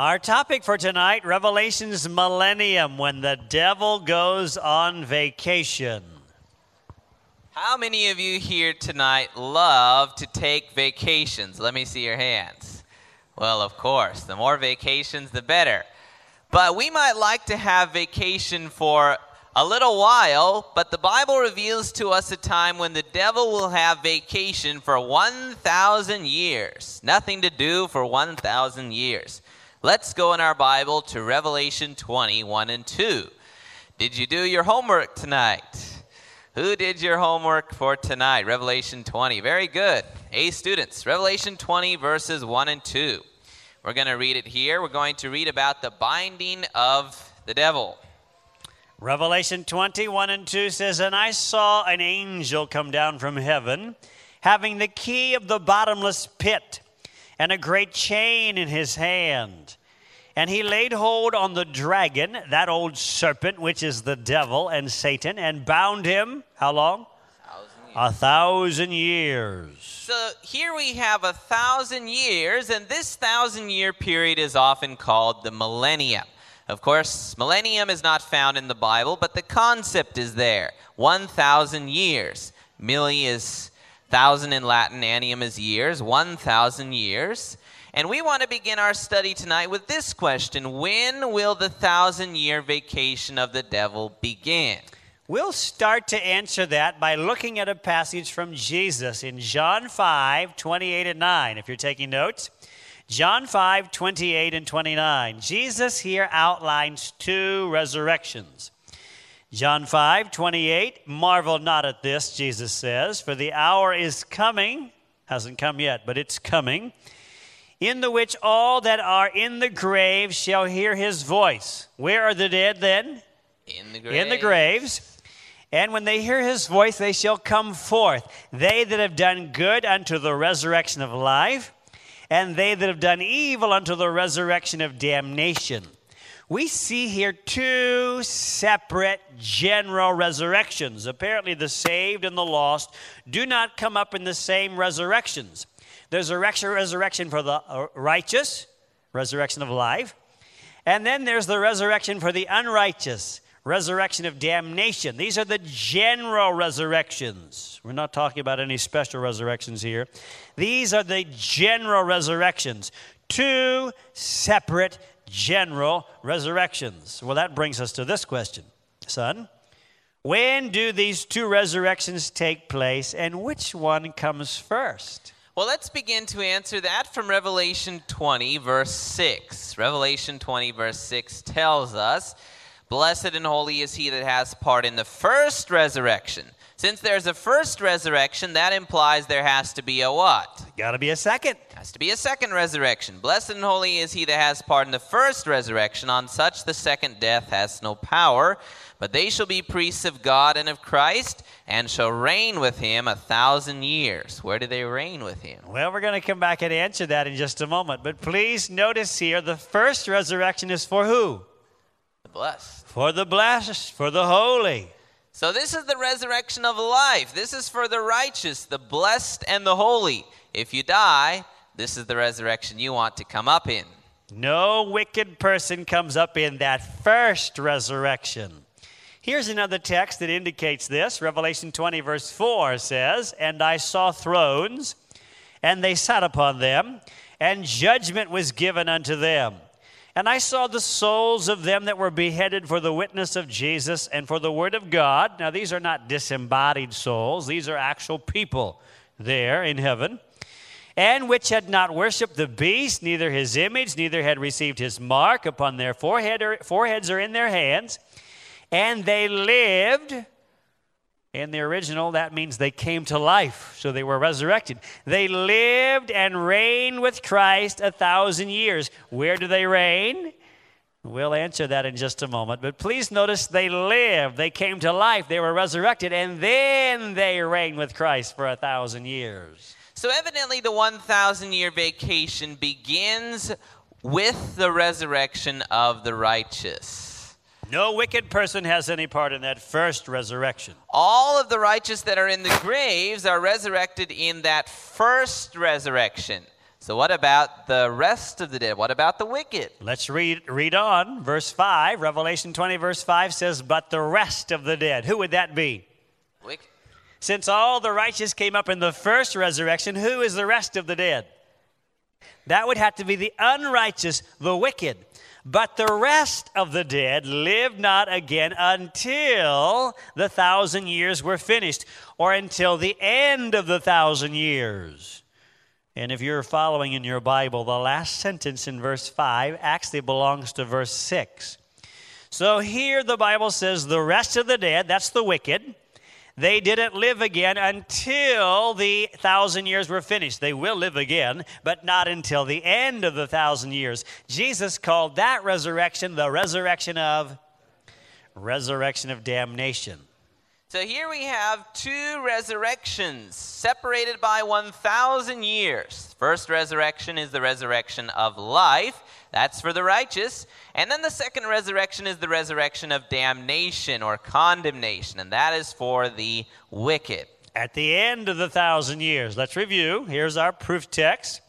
Our topic for tonight Revelation's Millennium when the devil goes on vacation. How many of you here tonight love to take vacations? Let me see your hands. Well, of course, the more vacations, the better. But we might like to have vacation for a little while, but the Bible reveals to us a time when the devil will have vacation for 1,000 years. Nothing to do for 1,000 years. Let's go in our Bible to Revelation 21 and 2. Did you do your homework tonight? Who did your homework for tonight? Revelation 20. Very good. A students, Revelation 20, verses 1 and 2. We're going to read it here. We're going to read about the binding of the devil. Revelation 21 and 2 says, And I saw an angel come down from heaven, having the key of the bottomless pit, and a great chain in his hand. And he laid hold on the dragon, that old serpent, which is the devil and Satan, and bound him, how long? A thousand years. So here we have a thousand years, and this thousand year period is often called the millennium. Of course, millennium is not found in the Bible, but the concept is there 1,000 years. Milli is thousand in Latin, annium is years, 1,000 years. And we want to begin our study tonight with this question When will the thousand year vacation of the devil begin? We'll start to answer that by looking at a passage from Jesus in John 5 28 and 9. If you're taking notes, John 5, 28 and 29. Jesus here outlines two resurrections. John 5, 28, marvel not at this, Jesus says, for the hour is coming, hasn't come yet, but it's coming, in the which all that are in the grave shall hear his voice. Where are the dead then? In the graves. In the graves. And when they hear his voice, they shall come forth. They that have done good unto the resurrection of life and they that have done evil unto the resurrection of damnation. We see here two separate general resurrections. Apparently, the saved and the lost do not come up in the same resurrections. There's a resurrection for the uh, righteous, resurrection of life, and then there's the resurrection for the unrighteous, resurrection of damnation. These are the general resurrections. We're not talking about any special resurrections here. These are the general resurrections. Two separate general resurrections. Well, that brings us to this question, son. When do these two resurrections take place, and which one comes first? Well, let's begin to answer that from Revelation 20, verse 6. Revelation 20, verse 6 tells us Blessed and holy is he that has part in the first resurrection. Since there's a first resurrection, that implies there has to be a what? Got to be a second. Has to be a second resurrection. Blessed and holy is he that has part in the first resurrection. On such the second death has no power. But they shall be priests of God and of Christ, and shall reign with him a thousand years. Where do they reign with him? Well, we're going to come back and answer that in just a moment. But please notice here the first resurrection is for who? The blessed. For the blessed, for the holy. So, this is the resurrection of life. This is for the righteous, the blessed, and the holy. If you die, this is the resurrection you want to come up in. No wicked person comes up in that first resurrection. Here's another text that indicates this. Revelation 20, verse 4 says, And I saw thrones, and they sat upon them, and judgment was given unto them. And I saw the souls of them that were beheaded for the witness of Jesus and for the word of God. Now, these are not disembodied souls, these are actual people there in heaven. And which had not worshipped the beast, neither his image, neither had received his mark upon their forehead or, foreheads or in their hands. And they lived in the original, that means they came to life, so they were resurrected. They lived and reigned with Christ a thousand years. Where do they reign? We'll answer that in just a moment. But please notice they lived, they came to life, they were resurrected, and then they reigned with Christ for a thousand years. So, evidently, the 1,000 year vacation begins with the resurrection of the righteous. No wicked person has any part in that first resurrection. All of the righteous that are in the graves are resurrected in that first resurrection. So, what about the rest of the dead? What about the wicked? Let's read, read on. Verse 5, Revelation 20, verse 5 says, But the rest of the dead. Who would that be? Wicked. Since all the righteous came up in the first resurrection, who is the rest of the dead? That would have to be the unrighteous, the wicked. But the rest of the dead lived not again until the thousand years were finished, or until the end of the thousand years. And if you're following in your Bible, the last sentence in verse 5 actually belongs to verse 6. So here the Bible says, the rest of the dead, that's the wicked, they didn't live again until the thousand years were finished. They will live again, but not until the end of the thousand years. Jesus called that resurrection the resurrection of resurrection of damnation. So here we have two resurrections separated by 1,000 years. First resurrection is the resurrection of life. That's for the righteous. And then the second resurrection is the resurrection of damnation or condemnation, and that is for the wicked. At the end of the thousand years, let's review. Here's our proof text.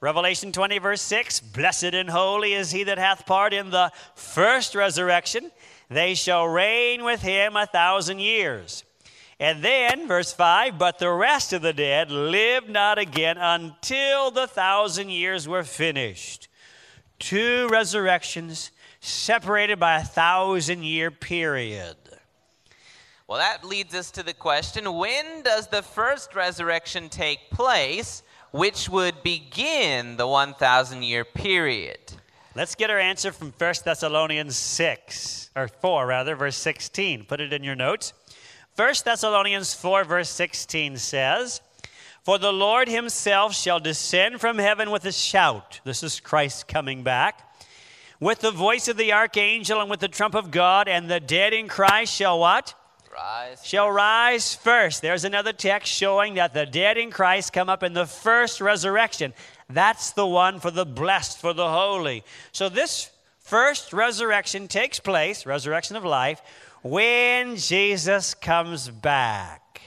Revelation 20, verse 6 Blessed and holy is he that hath part in the first resurrection. They shall reign with him a thousand years. And then, verse 5 But the rest of the dead lived not again until the thousand years were finished. Two resurrections separated by a thousand year period. Well, that leads us to the question when does the first resurrection take place, which would begin the 1,000 year period? Let's get our answer from 1 Thessalonians 6, or 4 rather, verse 16. Put it in your notes. 1 Thessalonians 4, verse 16 says, For the Lord himself shall descend from heaven with a shout. This is Christ coming back. With the voice of the archangel and with the trump of God, and the dead in Christ shall what? Rise. shall rise first. There's another text showing that the dead in Christ come up in the first resurrection. That's the one for the blessed, for the holy. So this first resurrection takes place, resurrection of life, when Jesus comes back.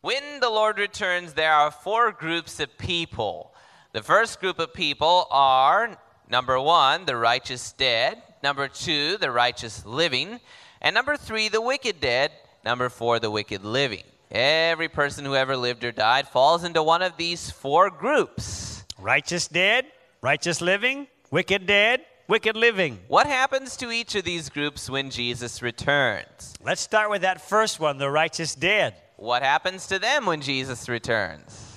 When the Lord returns, there are four groups of people. The first group of people are number one, the righteous dead, number two, the righteous living, and number three, the wicked dead, number four, the wicked living. Every person who ever lived or died falls into one of these four groups. Righteous dead, righteous living, wicked dead, wicked living. What happens to each of these groups when Jesus returns? Let's start with that first one, the righteous dead. What happens to them when Jesus returns?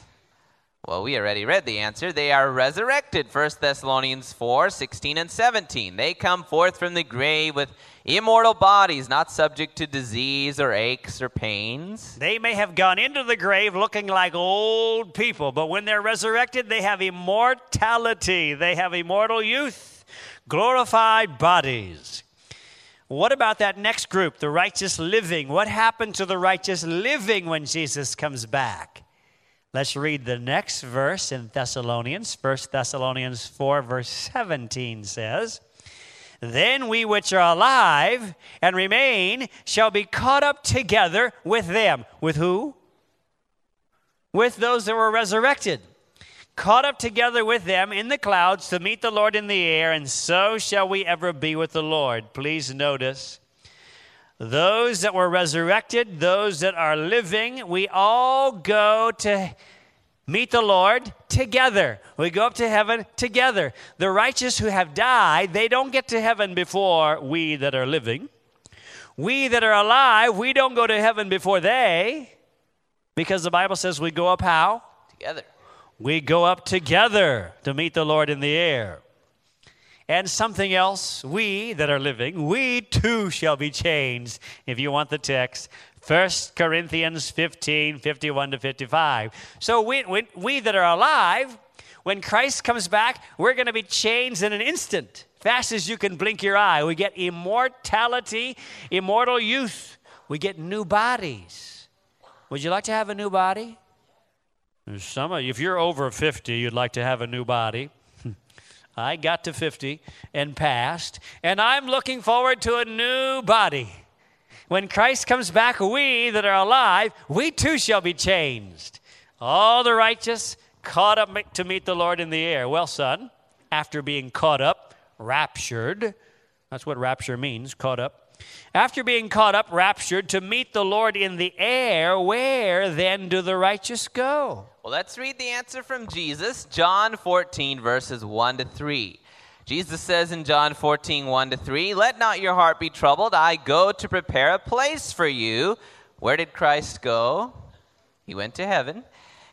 Well, we already read the answer. They are resurrected. 1 Thessalonians 4 16 and 17. They come forth from the grave with immortal bodies, not subject to disease or aches or pains. They may have gone into the grave looking like old people, but when they're resurrected, they have immortality. They have immortal youth, glorified bodies. What about that next group, the righteous living? What happened to the righteous living when Jesus comes back? Let's read the next verse in Thessalonians. 1 Thessalonians 4, verse 17 says, Then we which are alive and remain shall be caught up together with them. With who? With those that were resurrected. Caught up together with them in the clouds to meet the Lord in the air, and so shall we ever be with the Lord. Please notice those that were resurrected, those that are living, we all go to meet the Lord together. We go up to heaven together. The righteous who have died, they don't get to heaven before we that are living. We that are alive, we don't go to heaven before they, because the Bible says we go up how? Together. We go up together to meet the Lord in the air. And something else, we that are living, we too shall be changed. If you want the text, 1 Corinthians 15, 51 to 55. So we, we, we that are alive, when Christ comes back, we're going to be changed in an instant, fast as you can blink your eye. We get immortality, immortal youth. We get new bodies. Would you like to have a new body? Some of you, if you're over 50, you'd like to have a new body. I got to 50 and passed, and I'm looking forward to a new body. When Christ comes back, we that are alive, we too shall be changed. All the righteous caught up to meet the Lord in the air. Well, son, after being caught up, raptured, that's what rapture means, caught up. After being caught up, raptured to meet the Lord in the air, where then do the righteous go? Well, let's read the answer from Jesus, John 14, verses 1 to 3. Jesus says in John 14, 1 to 3, Let not your heart be troubled. I go to prepare a place for you. Where did Christ go? He went to heaven.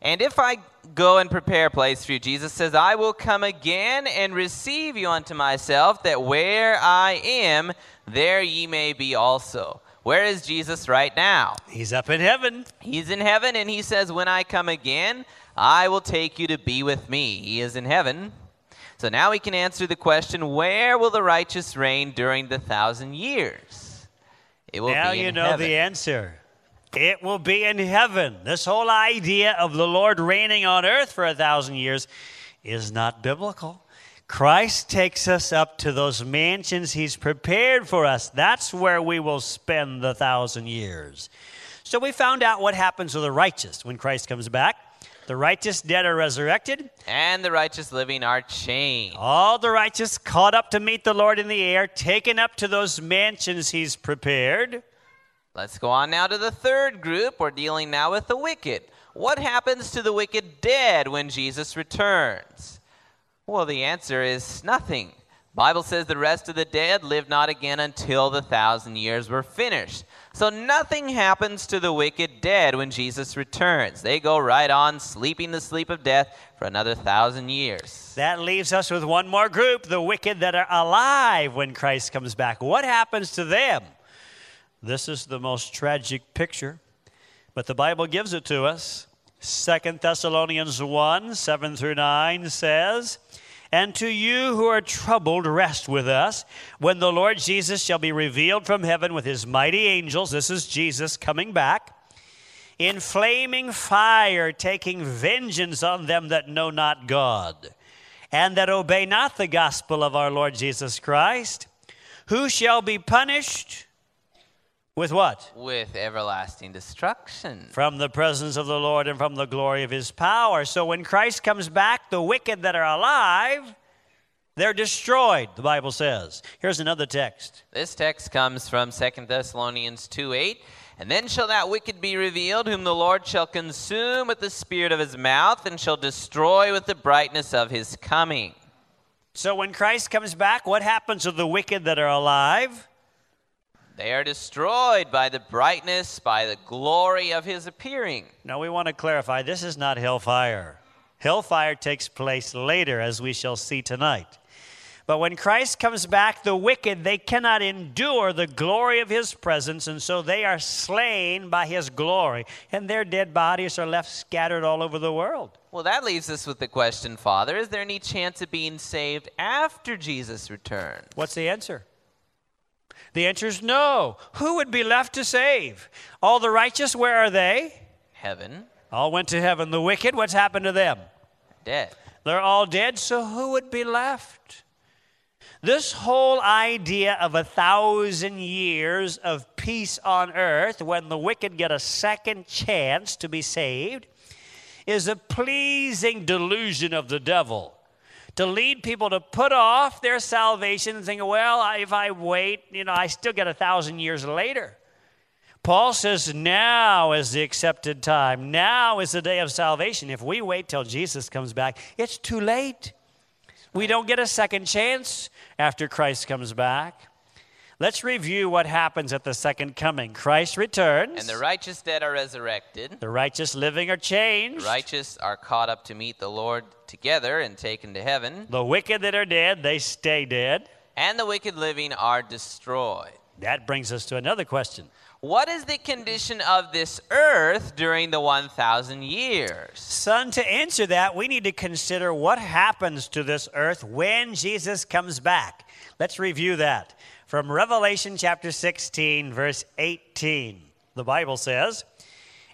And if I go and prepare a place for you, Jesus says, I will come again and receive you unto myself, that where I am, there ye may be also. Where is Jesus right now? He's up in heaven. He's in heaven, and he says, When I come again, I will take you to be with me. He is in heaven. So now we can answer the question where will the righteous reign during the thousand years? It will now you know heaven. the answer. It will be in heaven. This whole idea of the Lord reigning on earth for a thousand years is not biblical. Christ takes us up to those mansions he's prepared for us. That's where we will spend the thousand years. So we found out what happens to the righteous when Christ comes back. The righteous dead are resurrected. And the righteous living are changed. All the righteous caught up to meet the Lord in the air, taken up to those mansions he's prepared. Let's go on now to the third group. We're dealing now with the wicked. What happens to the wicked dead when Jesus returns? Well, the answer is nothing. Bible says the rest of the dead live not again until the thousand years were finished. So nothing happens to the wicked dead when Jesus returns. They go right on sleeping the sleep of death for another thousand years. That leaves us with one more group, the wicked that are alive when Christ comes back. What happens to them? This is the most tragic picture, but the Bible gives it to us. Second Thessalonians 1 7 through 9 says, And to you who are troubled, rest with us when the Lord Jesus shall be revealed from heaven with his mighty angels. This is Jesus coming back. In flaming fire, taking vengeance on them that know not God, and that obey not the gospel of our Lord Jesus Christ, who shall be punished with what? With everlasting destruction. From the presence of the Lord and from the glory of his power. So when Christ comes back, the wicked that are alive, they're destroyed, the Bible says. Here's another text. This text comes from Second Thessalonians 2 8. And then shall that wicked be revealed, whom the Lord shall consume with the spirit of his mouth, and shall destroy with the brightness of his coming. So when Christ comes back, what happens to the wicked that are alive? They are destroyed by the brightness, by the glory of his appearing. Now, we want to clarify this is not hellfire. Hellfire takes place later, as we shall see tonight. But when Christ comes back, the wicked, they cannot endure the glory of his presence, and so they are slain by his glory, and their dead bodies are left scattered all over the world. Well, that leaves us with the question, Father is there any chance of being saved after Jesus returns? What's the answer? The answer is no. Who would be left to save? All the righteous, where are they? Heaven. All went to heaven. The wicked, what's happened to them? Dead. They're all dead, so who would be left? This whole idea of a thousand years of peace on earth when the wicked get a second chance to be saved is a pleasing delusion of the devil to lead people to put off their salvation and think, well, if I wait, you know, I still get a thousand years later. Paul says, now is the accepted time. Now is the day of salvation. If we wait till Jesus comes back, it's too late. We don't get a second chance after Christ comes back. Let's review what happens at the second coming. Christ returns. And the righteous dead are resurrected. The righteous living are changed. The righteous are caught up to meet the Lord together and taken to heaven. The wicked that are dead, they stay dead. And the wicked living are destroyed. That brings us to another question. What is the condition of this earth during the 1,000 years? Son, to answer that, we need to consider what happens to this earth when Jesus comes back. Let's review that from Revelation chapter 16, verse 18. The Bible says,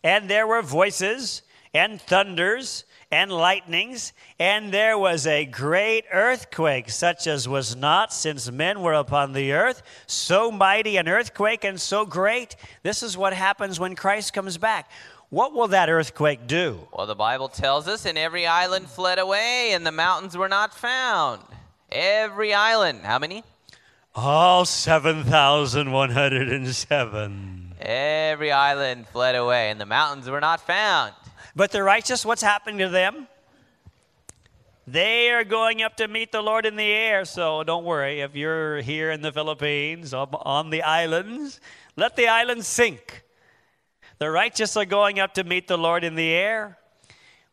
And there were voices and thunders and lightnings, and there was a great earthquake, such as was not since men were upon the earth. So mighty an earthquake and so great. This is what happens when Christ comes back. What will that earthquake do? Well, the Bible tells us, and every island fled away, and the mountains were not found. Every island. How many? All 7,107. Every island fled away, and the mountains were not found. But the righteous, what's happening to them? They are going up to meet the Lord in the air. So don't worry. If you're here in the Philippines, on the islands, let the islands sink. The righteous are going up to meet the Lord in the air.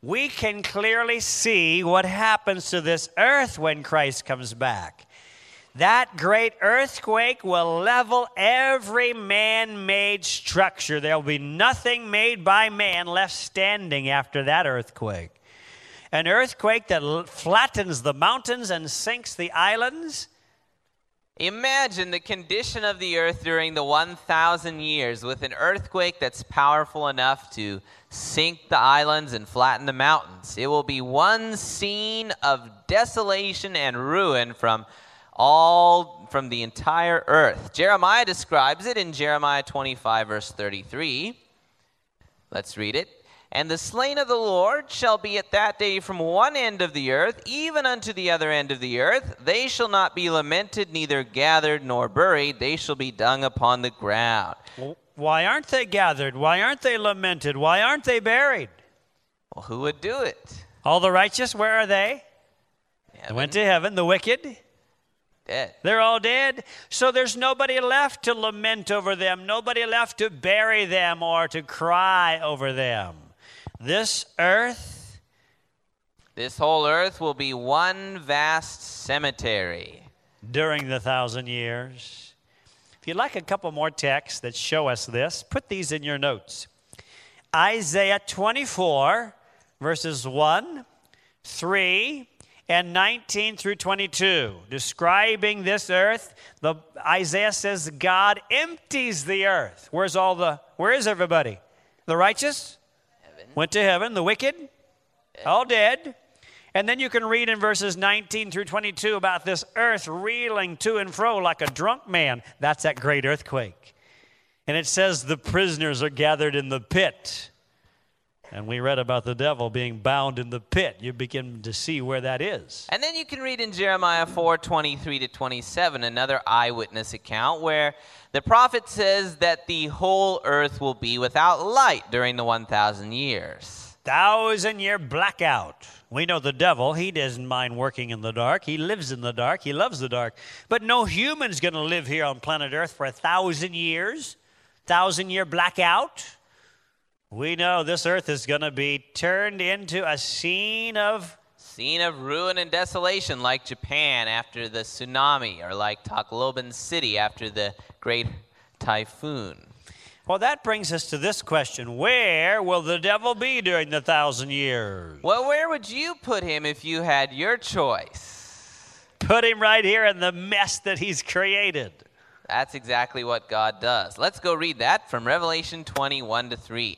We can clearly see what happens to this earth when Christ comes back. That great earthquake will level every man made structure. There will be nothing made by man left standing after that earthquake. An earthquake that flattens the mountains and sinks the islands Imagine the condition of the earth during the 1,000 years with an earthquake that's powerful enough to sink the islands and flatten the mountains. It will be one scene of desolation and ruin from all from the entire earth. Jeremiah describes it in Jeremiah 25 verse 33. Let's read it. And the slain of the Lord shall be at that day from one end of the earth, even unto the other end of the earth. They shall not be lamented, neither gathered nor buried. They shall be dung upon the ground. Why aren't they gathered? Why aren't they lamented? Why aren't they buried? Well, who would do it? All the righteous, where are they? Heaven. They went to heaven. The wicked? Dead. They're all dead. So there's nobody left to lament over them, nobody left to bury them or to cry over them. This earth, this whole earth will be one vast cemetery during the thousand years. If you'd like a couple more texts that show us this, put these in your notes. Isaiah 24, verses 1, 3, and 19 through 22, describing this earth. The, Isaiah says God empties the earth. Where's all the, where is everybody? The righteous? went to heaven, the wicked, all dead. And then you can read in verses 19 through 22 about this earth reeling to and fro like a drunk man. That's that great earthquake. And it says the prisoners are gathered in the pit. And we read about the devil being bound in the pit. You begin to see where that is. And then you can read in Jeremiah 4 23 to 27, another eyewitness account where the prophet says that the whole earth will be without light during the 1,000 years. Thousand year blackout. We know the devil, he doesn't mind working in the dark. He lives in the dark. He loves the dark. But no human's going to live here on planet Earth for a thousand years. Thousand year blackout. We know this earth is going to be turned into a scene of scene of ruin and desolation like Japan after the tsunami or like Tacloban City after the great typhoon. Well, that brings us to this question Where will the devil be during the thousand years? Well, where would you put him if you had your choice? Put him right here in the mess that he's created. That's exactly what God does. Let's go read that from Revelation 21 to 3.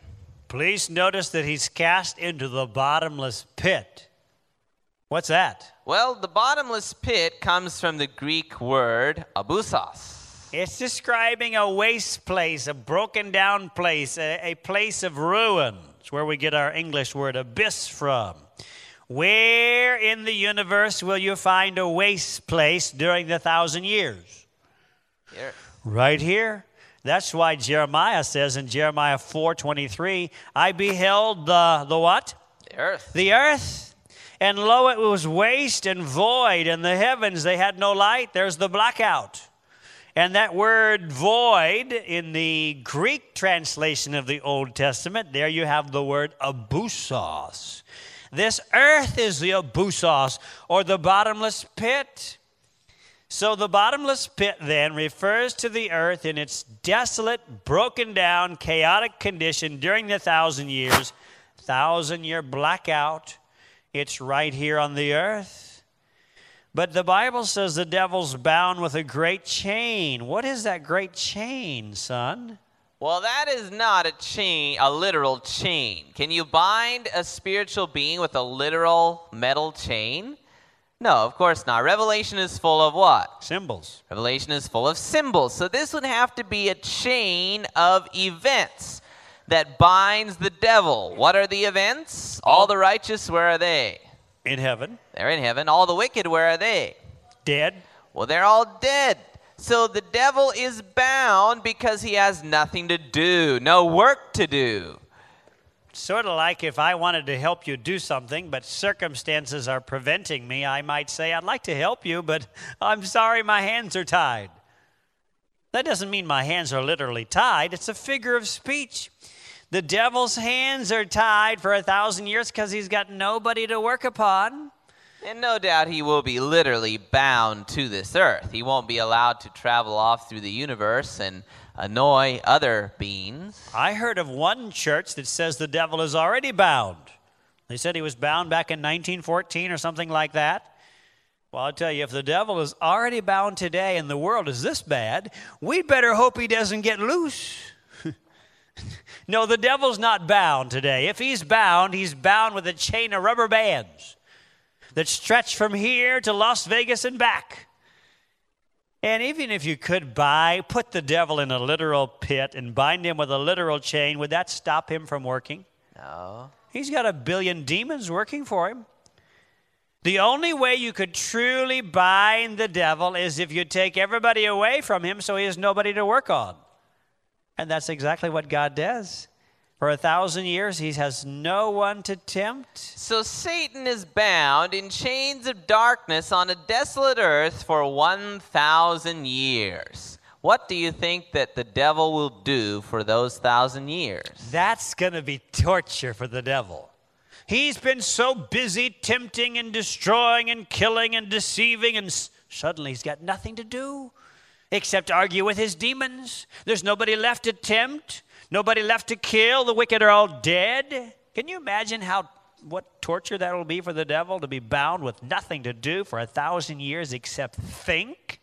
Please notice that he's cast into the bottomless pit. What's that? Well, the bottomless pit comes from the Greek word abyssos. It's describing a waste place, a broken down place, a, a place of ruins, where we get our English word abyss from. Where in the universe will you find a waste place during the thousand years? Here. Right here. That's why Jeremiah says in Jeremiah 4:23, I beheld the the what? The earth. The earth. And lo, it was waste and void, and the heavens they had no light. There's the blackout. And that word void in the Greek translation of the Old Testament, there you have the word abyssos. This earth is the abyssos, or the bottomless pit. So the bottomless pit then refers to the earth in its desolate, broken down, chaotic condition during the thousand years, thousand year blackout. It's right here on the earth. But the Bible says the devil's bound with a great chain. What is that great chain, son? Well, that is not a chain, a literal chain. Can you bind a spiritual being with a literal metal chain? No, of course not. Revelation is full of what? Symbols. Revelation is full of symbols. So this would have to be a chain of events that binds the devil. What are the events? All the righteous, where are they? In heaven. They're in heaven. All the wicked, where are they? Dead. Well, they're all dead. So the devil is bound because he has nothing to do, no work to do. Sort of like if I wanted to help you do something, but circumstances are preventing me, I might say, I'd like to help you, but I'm sorry my hands are tied. That doesn't mean my hands are literally tied, it's a figure of speech. The devil's hands are tied for a thousand years because he's got nobody to work upon. And no doubt he will be literally bound to this earth. He won't be allowed to travel off through the universe and annoy other beings. I heard of one church that says the devil is already bound. They said he was bound back in 1914 or something like that. Well, I'll tell you, if the devil is already bound today and the world is this bad, we'd better hope he doesn't get loose. no, the devil's not bound today. If he's bound, he's bound with a chain of rubber bands that stretch from here to Las Vegas and back. And even if you could buy, put the devil in a literal pit and bind him with a literal chain, would that stop him from working? No. He's got a billion demons working for him. The only way you could truly bind the devil is if you take everybody away from him so he has nobody to work on. And that's exactly what God does. For a thousand years, he has no one to tempt. So Satan is bound in chains of darkness on a desolate earth for 1,000 years. What do you think that the devil will do for those thousand years? That's going to be torture for the devil. He's been so busy tempting and destroying and killing and deceiving, and suddenly he's got nothing to do except argue with his demons. There's nobody left to tempt. Nobody left to kill. The wicked are all dead. Can you imagine how what torture that will be for the devil to be bound with nothing to do for a thousand years except think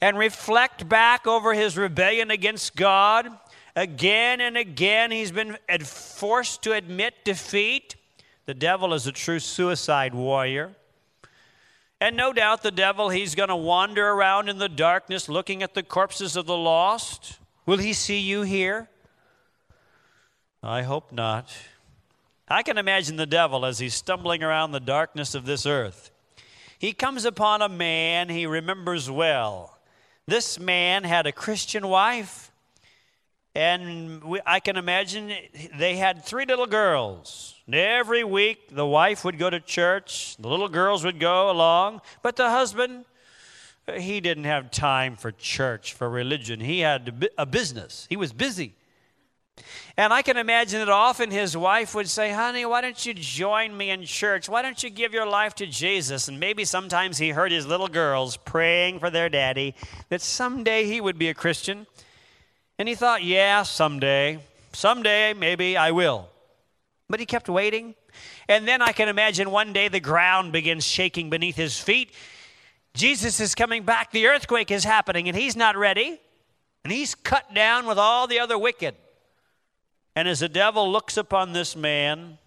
and reflect back over his rebellion against God? Again and again, he's been forced to admit defeat. The devil is a true suicide warrior. And no doubt the devil, he's going to wander around in the darkness looking at the corpses of the lost. Will he see you here? I hope not. I can imagine the devil as he's stumbling around the darkness of this earth. He comes upon a man he remembers well. This man had a Christian wife, and we, I can imagine they had three little girls. Every week, the wife would go to church, the little girls would go along, but the husband, he didn't have time for church, for religion. He had a business, he was busy. And I can imagine that often his wife would say, Honey, why don't you join me in church? Why don't you give your life to Jesus? And maybe sometimes he heard his little girls praying for their daddy that someday he would be a Christian. And he thought, Yeah, someday. Someday, maybe I will. But he kept waiting. And then I can imagine one day the ground begins shaking beneath his feet. Jesus is coming back. The earthquake is happening, and he's not ready. And he's cut down with all the other wicked. And as the devil looks upon this man,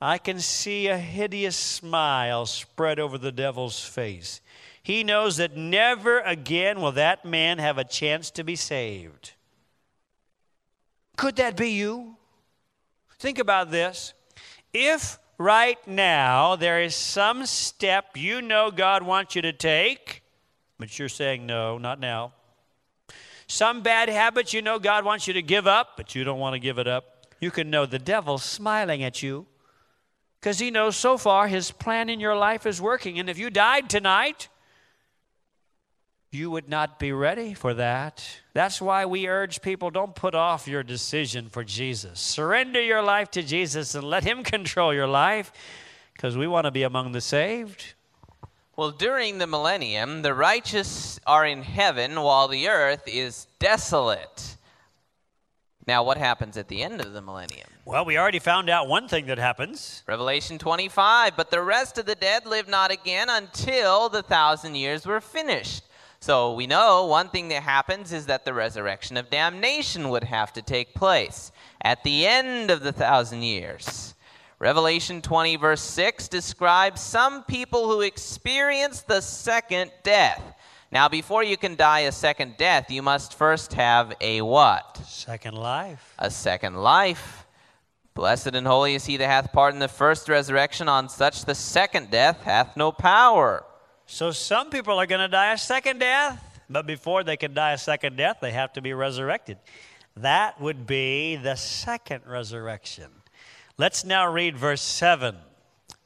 I can see a hideous smile spread over the devil's face. He knows that never again will that man have a chance to be saved. Could that be you? Think about this. If right now there is some step you know God wants you to take, but you're saying no, not now, some bad habits you know God wants you to give up, but you don't want to give it up. You can know the devil's smiling at you because he knows so far his plan in your life is working. And if you died tonight, you would not be ready for that. That's why we urge people don't put off your decision for Jesus. Surrender your life to Jesus and let Him control your life because we want to be among the saved. Well, during the millennium, the righteous are in heaven while the earth is desolate. Now, what happens at the end of the millennium? Well, we already found out one thing that happens. Revelation 25. But the rest of the dead live not again until the thousand years were finished. So we know one thing that happens is that the resurrection of damnation would have to take place at the end of the thousand years. Revelation 20, verse 6 describes some people who experience the second death. Now, before you can die a second death, you must first have a what? Second life. A second life. Blessed and holy is he that hath part in the first resurrection. On such the second death hath no power. So some people are going to die a second death, but before they can die a second death, they have to be resurrected. That would be the second resurrection. Let's now read verse 7.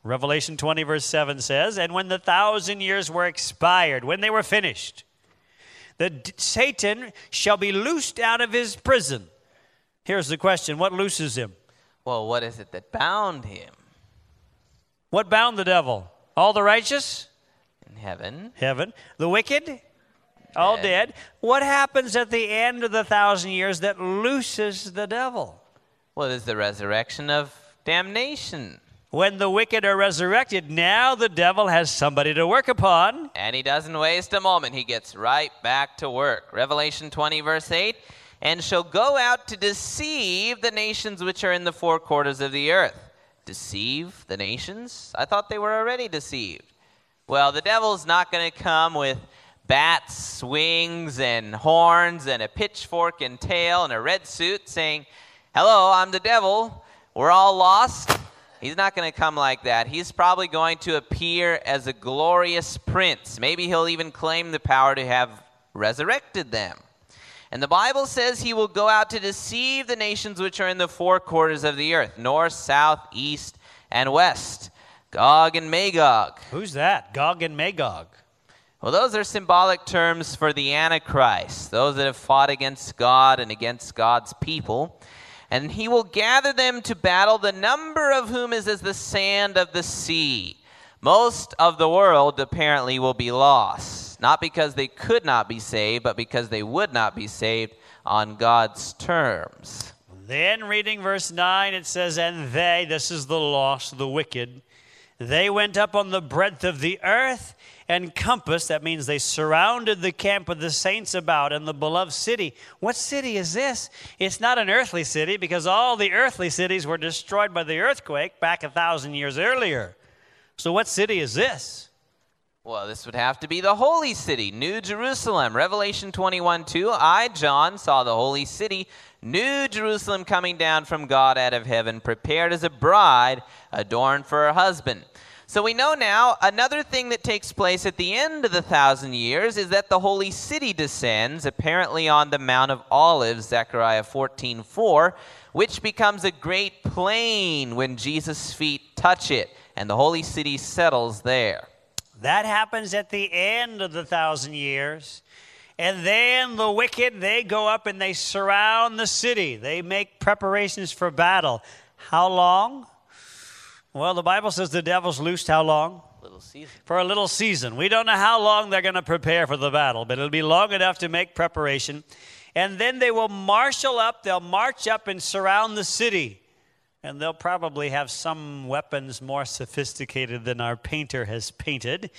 Revelation 20, verse 7 says, And when the thousand years were expired, when they were finished, the Satan shall be loosed out of his prison. Here's the question What looses him? Well, what is it that bound him? What bound the devil? All the righteous? Heaven. Heaven. The wicked? All Dead. dead. What happens at the end of the thousand years that looses the devil? Well, it is the resurrection of damnation. When the wicked are resurrected, now the devil has somebody to work upon. And he doesn't waste a moment. He gets right back to work. Revelation 20, verse 8 And shall go out to deceive the nations which are in the four quarters of the earth. Deceive the nations? I thought they were already deceived. Well, the devil's not going to come with bats, wings, and horns, and a pitchfork and tail, and a red suit saying, Hello, I'm the devil. We're all lost. He's not going to come like that. He's probably going to appear as a glorious prince. Maybe he'll even claim the power to have resurrected them. And the Bible says he will go out to deceive the nations which are in the four quarters of the earth north, south, east, and west. Gog and Magog. Who's that? Gog and Magog. Well, those are symbolic terms for the Antichrist, those that have fought against God and against God's people. And he will gather them to battle, the number of whom is as the sand of the sea. Most of the world apparently will be lost, not because they could not be saved, but because they would not be saved on God's terms. Then, reading verse 9, it says, And they, this is the lost, the wicked, they went up on the breadth of the earth and compassed, that means they surrounded the camp of the saints about and the beloved city. What city is this? It's not an earthly city because all the earthly cities were destroyed by the earthquake back a thousand years earlier. So, what city is this? Well, this would have to be the holy city, New Jerusalem. Revelation 21 2. I, John, saw the holy city, New Jerusalem, coming down from God out of heaven, prepared as a bride adorned for her husband. So we know now another thing that takes place at the end of the thousand years is that the holy city descends, apparently on the Mount of Olives, Zechariah 14 4, which becomes a great plain when Jesus' feet touch it, and the holy city settles there. That happens at the end of the thousand years. And then the wicked, they go up and they surround the city. They make preparations for battle. How long? Well, the Bible says the devil's loosed how long? Little season. For a little season. We don't know how long they're going to prepare for the battle, but it'll be long enough to make preparation. And then they will marshal up, they'll march up and surround the city. And they'll probably have some weapons more sophisticated than our painter has painted.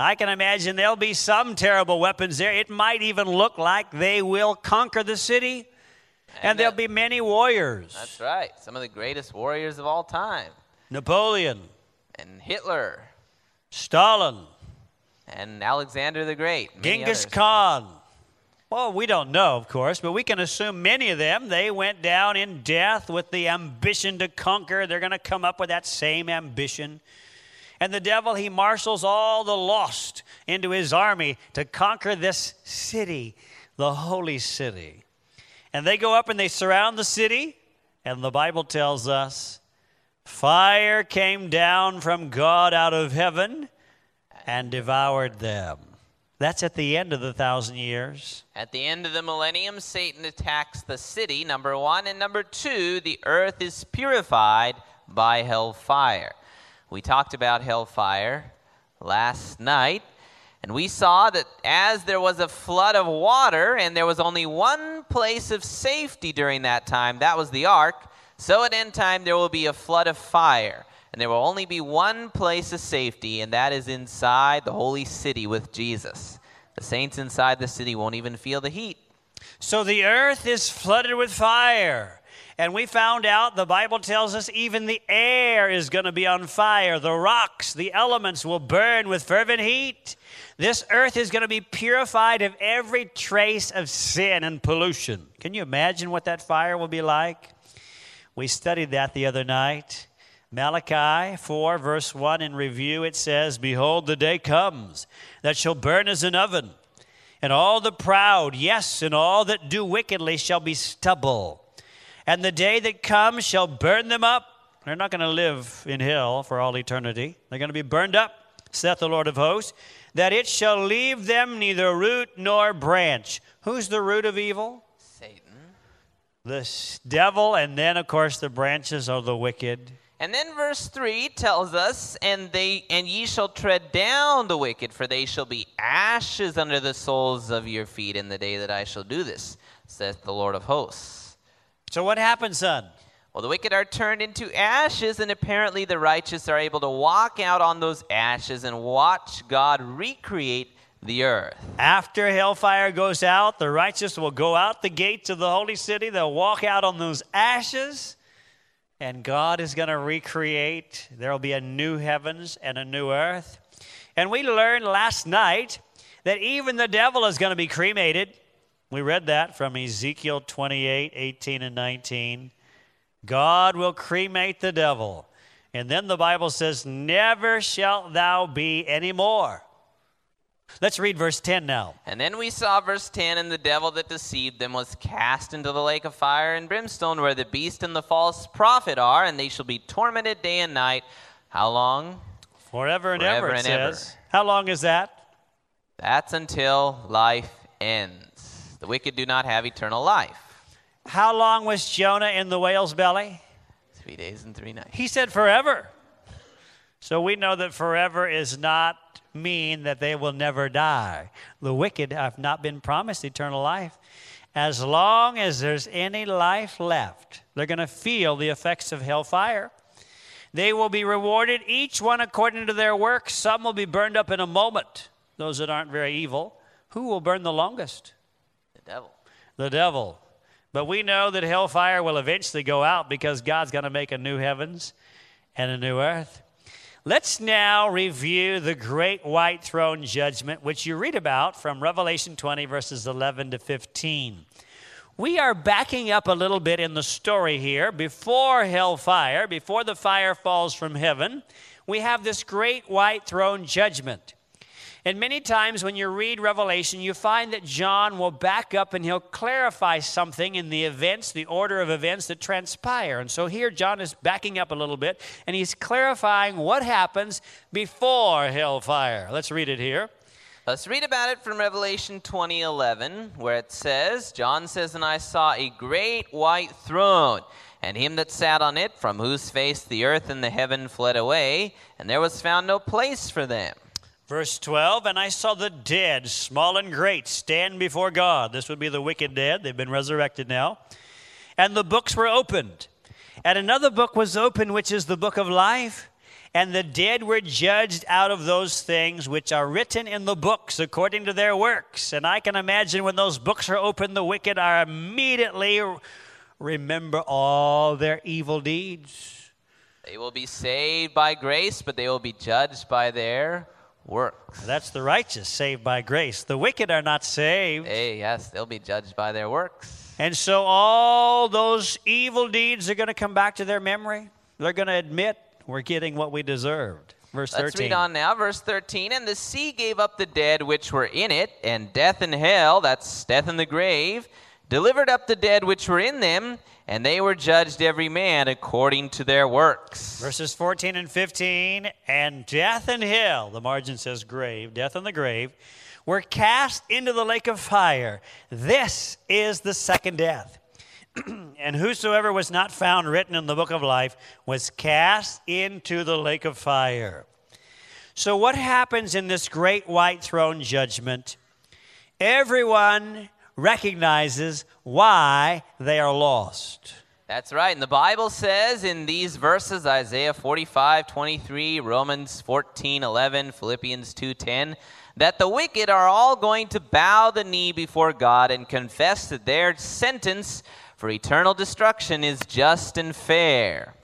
I can imagine there'll be some terrible weapons there. It might even look like they will conquer the city. And, And there'll be many warriors. That's right. Some of the greatest warriors of all time. Napoleon, And Hitler. Stalin, And Alexander the Great. Genghis others. Khan. Well, we don't know, of course, but we can assume many of them, they went down in death with the ambition to conquer. They're going to come up with that same ambition. And the devil, he marshals all the lost into his army to conquer this city, the holy city. And they go up and they surround the city, and the Bible tells us fire came down from God out of heaven and devoured them. That's at the end of the thousand years. At the end of the millennium, Satan attacks the city, number one. And number two, the earth is purified by hellfire. We talked about hellfire last night. And we saw that as there was a flood of water and there was only one place of safety during that time, that was the ark, so at end time there will be a flood of fire. And there will only be one place of safety, and that is inside the holy city with Jesus. The saints inside the city won't even feel the heat. So the earth is flooded with fire. And we found out, the Bible tells us, even the air is going to be on fire. The rocks, the elements will burn with fervent heat. This earth is going to be purified of every trace of sin and pollution. Can you imagine what that fire will be like? We studied that the other night. Malachi 4, verse 1 in review, it says, Behold, the day comes that shall burn as an oven, and all the proud, yes, and all that do wickedly shall be stubble. And the day that comes shall burn them up. They're not going to live in hell for all eternity. They're going to be burned up, saith the Lord of hosts, that it shall leave them neither root nor branch. Who's the root of evil? Satan. The devil, and then, of course, the branches are the wicked. And then verse 3 tells us, and they and ye shall tread down the wicked, for they shall be ashes under the soles of your feet in the day that I shall do this, saith the Lord of hosts. So, what happens, son? Well, the wicked are turned into ashes, and apparently the righteous are able to walk out on those ashes and watch God recreate the earth. After hellfire goes out, the righteous will go out the gates of the holy city. They'll walk out on those ashes, and God is going to recreate. There will be a new heavens and a new earth. And we learned last night that even the devil is going to be cremated. We read that from Ezekiel 28 18 and 19. God will cremate the devil. And then the Bible says, Never shalt thou be any more. Let's read verse 10 now. And then we saw verse 10 and the devil that deceived them was cast into the lake of fire and brimstone, where the beast and the false prophet are, and they shall be tormented day and night. How long? Forever and Forever ever, it and ever. says. How long is that? That's until life ends. The wicked do not have eternal life. How long was Jonah in the whale's belly? Three days and three nights. He said forever. So we know that forever is not mean that they will never die. The wicked have not been promised eternal life. As long as there's any life left, they're going to feel the effects of hellfire. They will be rewarded, each one according to their works. Some will be burned up in a moment, those that aren't very evil. Who will burn the longest? The devil. the devil. But we know that hellfire will eventually go out because God's going to make a new heavens and a new earth. Let's now review the great white throne judgment, which you read about from Revelation 20, verses 11 to 15. We are backing up a little bit in the story here. Before hellfire, before the fire falls from heaven, we have this great white throne judgment. And many times when you read Revelation, you find that John will back up and he'll clarify something in the events, the order of events that transpire. And so here John is backing up a little bit and he's clarifying what happens before hellfire. Let's read it here. Let's read about it from Revelation 20:11, where it says, John says, "And I saw a great white throne, and him that sat on it, from whose face the earth and the heaven fled away, and there was found no place for them." Verse 12, and I saw the dead, small and great, stand before God. This would be the wicked dead. They've been resurrected now. And the books were opened. And another book was opened, which is the book of life. And the dead were judged out of those things which are written in the books according to their works. And I can imagine when those books are opened, the wicked are immediately remember all their evil deeds. They will be saved by grace, but they will be judged by their works. That's the righteous saved by grace. The wicked are not saved. Hey, yes, they'll be judged by their works. And so all those evil deeds are going to come back to their memory. They're going to admit we're getting what we deserved. Verse 13. Let's 13. read on now, verse 13. And the sea gave up the dead which were in it, and death and hell, that's death in the grave, delivered up the dead which were in them, and they were judged every man according to their works. Verses 14 and 15. And death and hell, the margin says grave, death and the grave, were cast into the lake of fire. This is the second death. and whosoever was not found written in the book of life was cast into the lake of fire. So, what happens in this great white throne judgment? Everyone recognizes why they are lost. That's right. And the Bible says in these verses Isaiah 45, 23, Romans 14, 11, Philippians 2, 10 that the wicked are all going to bow the knee before God and confess that their sentence for eternal destruction is just and fair.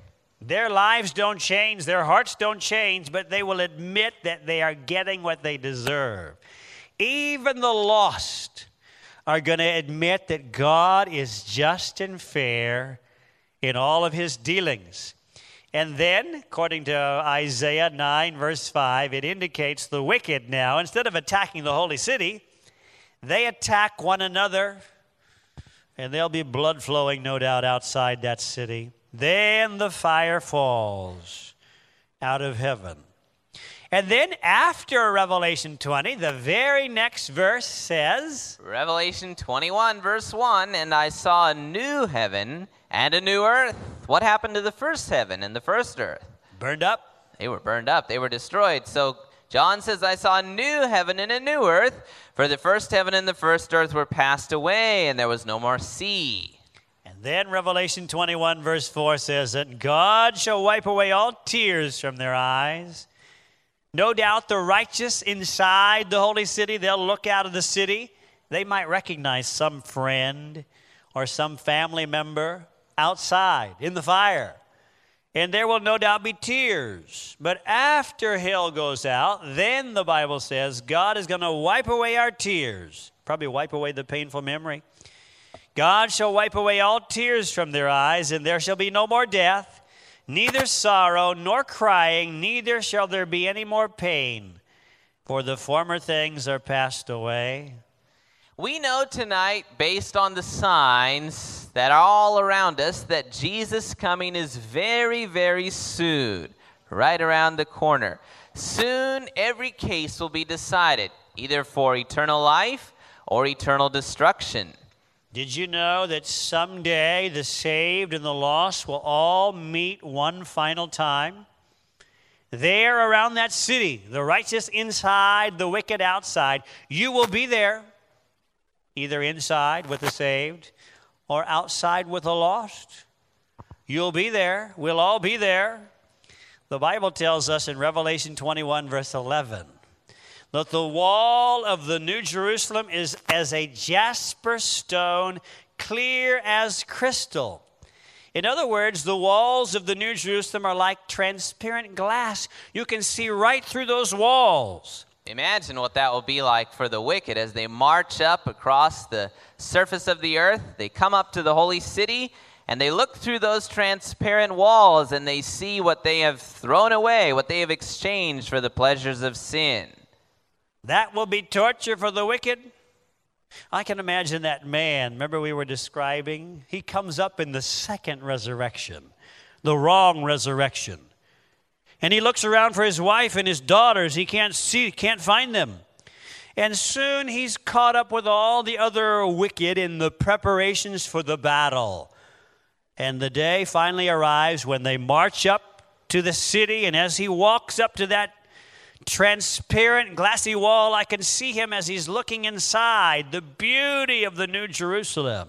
Their lives don't change, their hearts don't change, but they will admit that they are getting what they deserve. Even the lost are going to admit that God is just and fair in all of his dealings. And then, according to Isaiah 9, verse 5, it indicates the wicked now, instead of attacking the holy city, they attack one another, and there'll be blood flowing, no doubt, outside that city. Then the fire falls out of heaven. And then after Revelation 20, the very next verse says Revelation 21, verse 1 And I saw a new heaven and a new earth. What happened to the first heaven and the first earth? Burned up. They were burned up, they were destroyed. So John says, I saw a new heaven and a new earth, for the first heaven and the first earth were passed away, and there was no more sea. And then Revelation 21, verse 4 says that God shall wipe away all tears from their eyes. No doubt the righteous inside the holy city, they'll look out of the city. They might recognize some friend or some family member outside in the fire. And there will no doubt be tears. But after hell goes out, then the Bible says God is going to wipe away our tears, probably wipe away the painful memory. God shall wipe away all tears from their eyes, and there shall be no more death, neither sorrow nor crying, neither shall there be any more pain, for the former things are passed away. We know tonight, based on the signs that are all around us, that Jesus' coming is very, very soon, right around the corner. Soon, every case will be decided, either for eternal life or eternal destruction. Did you know that someday the saved and the lost will all meet one final time? There around that city, the righteous inside, the wicked outside, you will be there either inside with the saved or outside with the lost. You'll be there. We'll all be there. The Bible tells us in Revelation 21, verse 11, that the wall of the New Jerusalem is as a jasper stone, clear as crystal. In other words, the walls of the New Jerusalem are like transparent glass. You can see right through those walls. Imagine what that will be like for the wicked as they march up across the surface of the earth. They come up to the holy city and they look through those transparent walls and they see what they have thrown away, what they have exchanged for the pleasures of sin. That will be torture for the wicked. I can imagine that man, remember we were describing? He comes up in the second resurrection, the wrong resurrection. And he looks around for his wife and his daughters. He can't see, can't find them. And soon he's caught up with all the other wicked in the preparations for the battle. And the day finally arrives when they march up to the city. And as he walks up to that transparent glassy wall, I can see him as he's looking inside the beauty of the New Jerusalem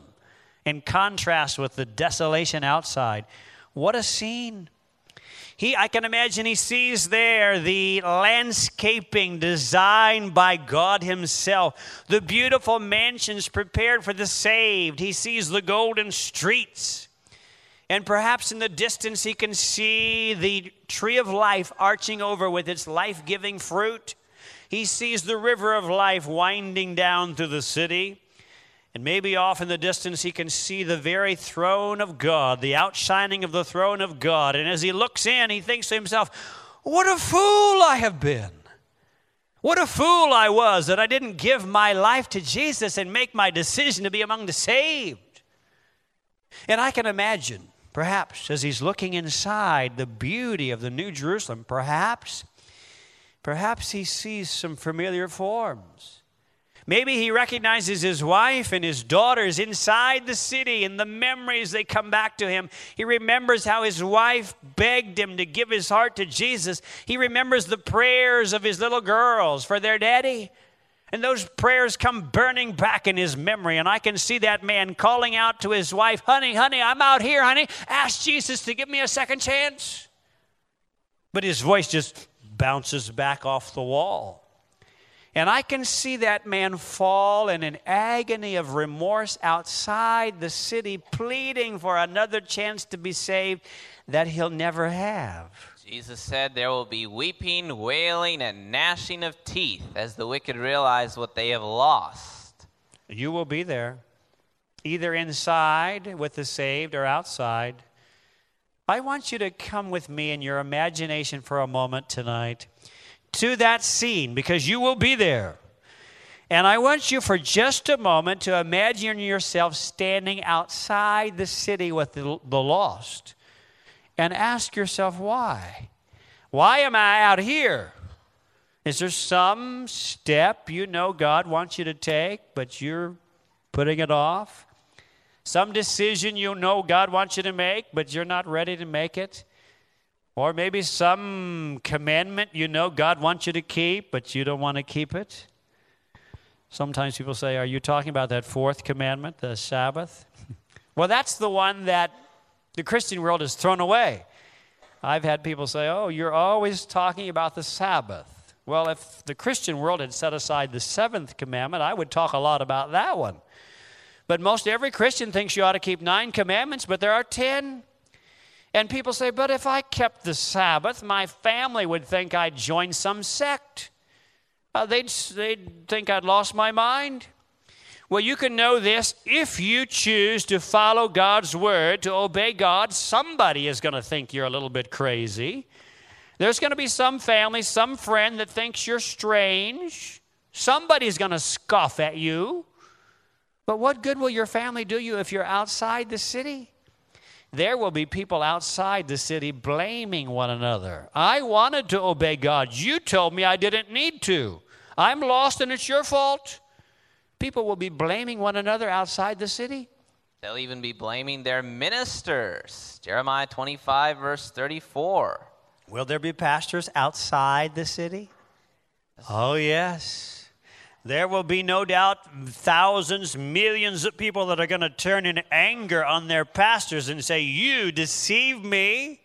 in contrast with the desolation outside. What a scene! He, I can imagine he sees there the landscaping designed by God Himself, the beautiful mansions prepared for the saved. He sees the golden streets. And perhaps in the distance, he can see the tree of life arching over with its life giving fruit. He sees the river of life winding down through the city. And maybe off in the distance, he can see the very throne of God, the outshining of the throne of God. And as he looks in, he thinks to himself, What a fool I have been! What a fool I was that I didn't give my life to Jesus and make my decision to be among the saved. And I can imagine, perhaps, as he's looking inside the beauty of the New Jerusalem, perhaps, perhaps he sees some familiar forms Maybe he recognizes his wife and his daughters inside the city and the memories they come back to him. He remembers how his wife begged him to give his heart to Jesus. He remembers the prayers of his little girls for their daddy. And those prayers come burning back in his memory. And I can see that man calling out to his wife, Honey, honey, I'm out here, honey. Ask Jesus to give me a second chance. But his voice just bounces back off the wall. And I can see that man fall in an agony of remorse outside the city, pleading for another chance to be saved that he'll never have. Jesus said there will be weeping, wailing, and gnashing of teeth as the wicked realize what they have lost. You will be there, either inside with the saved or outside. I want you to come with me in your imagination for a moment tonight to that scene because you will be there. And I want you for just a moment to imagine yourself standing outside the city with the, the lost and ask yourself why. Why am I out here? Is there some step you know God wants you to take, but you're putting it off? Some decision you know God wants you to make, but you're not ready to make it? Or maybe some commandment you know God wants you to keep, but you don't want to keep it. Sometimes people say, Are you talking about that fourth commandment, the Sabbath? well, that's the one that the Christian world is thrown away. I've had people say, Oh, you're always talking about the Sabbath. Well, if the Christian world had set aside the seventh commandment, I would talk a lot about that one. But most every Christian thinks you ought to keep nine commandments, but there are ten. And people say, but if I kept the Sabbath, my family would think I'd joined some sect. Uh, they'd, they'd think I'd lost my mind. Well, you can know this if you choose to follow God's word, to obey God, somebody is going to think you're a little bit crazy. There's going to be some family, some friend that thinks you're strange. Somebody's going to scoff at you. But what good will your family do you if you're outside the city? there will be people outside the city blaming one another. I wanted to obey God. You told me I didn't need to. I'm lost and it's your fault. People will be blaming one another outside the city. They'll even be blaming their ministers. Jeremiah 25, verse 34. Will there be pastors outside the city? Oh, yes. There will be no doubt thousands, millions of people that are going to turn in anger on their pastors and say, You deceived me.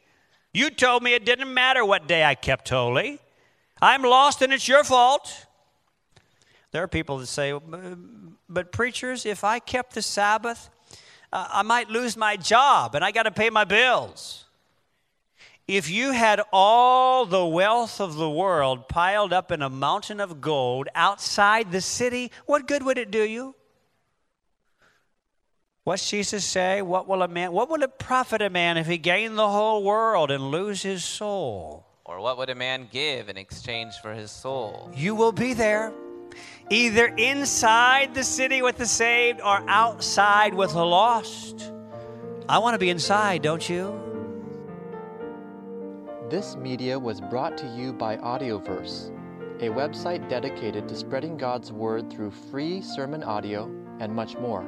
You told me it didn't matter what day I kept holy. I'm lost and it's your fault. There are people that say, But preachers, if I kept the Sabbath, uh, I might lose my job and I got to pay my bills. If you had all the wealth of the world piled up in a mountain of gold outside the city, what good would it do you? What's Jesus say? What will a man what will it profit a man if he gain the whole world and lose his soul? Or what would a man give in exchange for his soul? You will be there. Either inside the city with the saved or outside with the lost. I want to be inside, don't you? This media was brought to you by Audioverse, a website dedicated to spreading God's Word through free sermon audio and much more.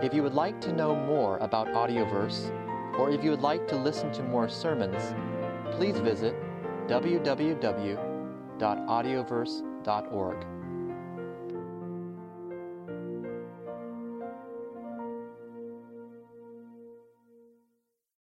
If you would like to know more about Audioverse, or if you would like to listen to more sermons, please visit www.audioverse.org.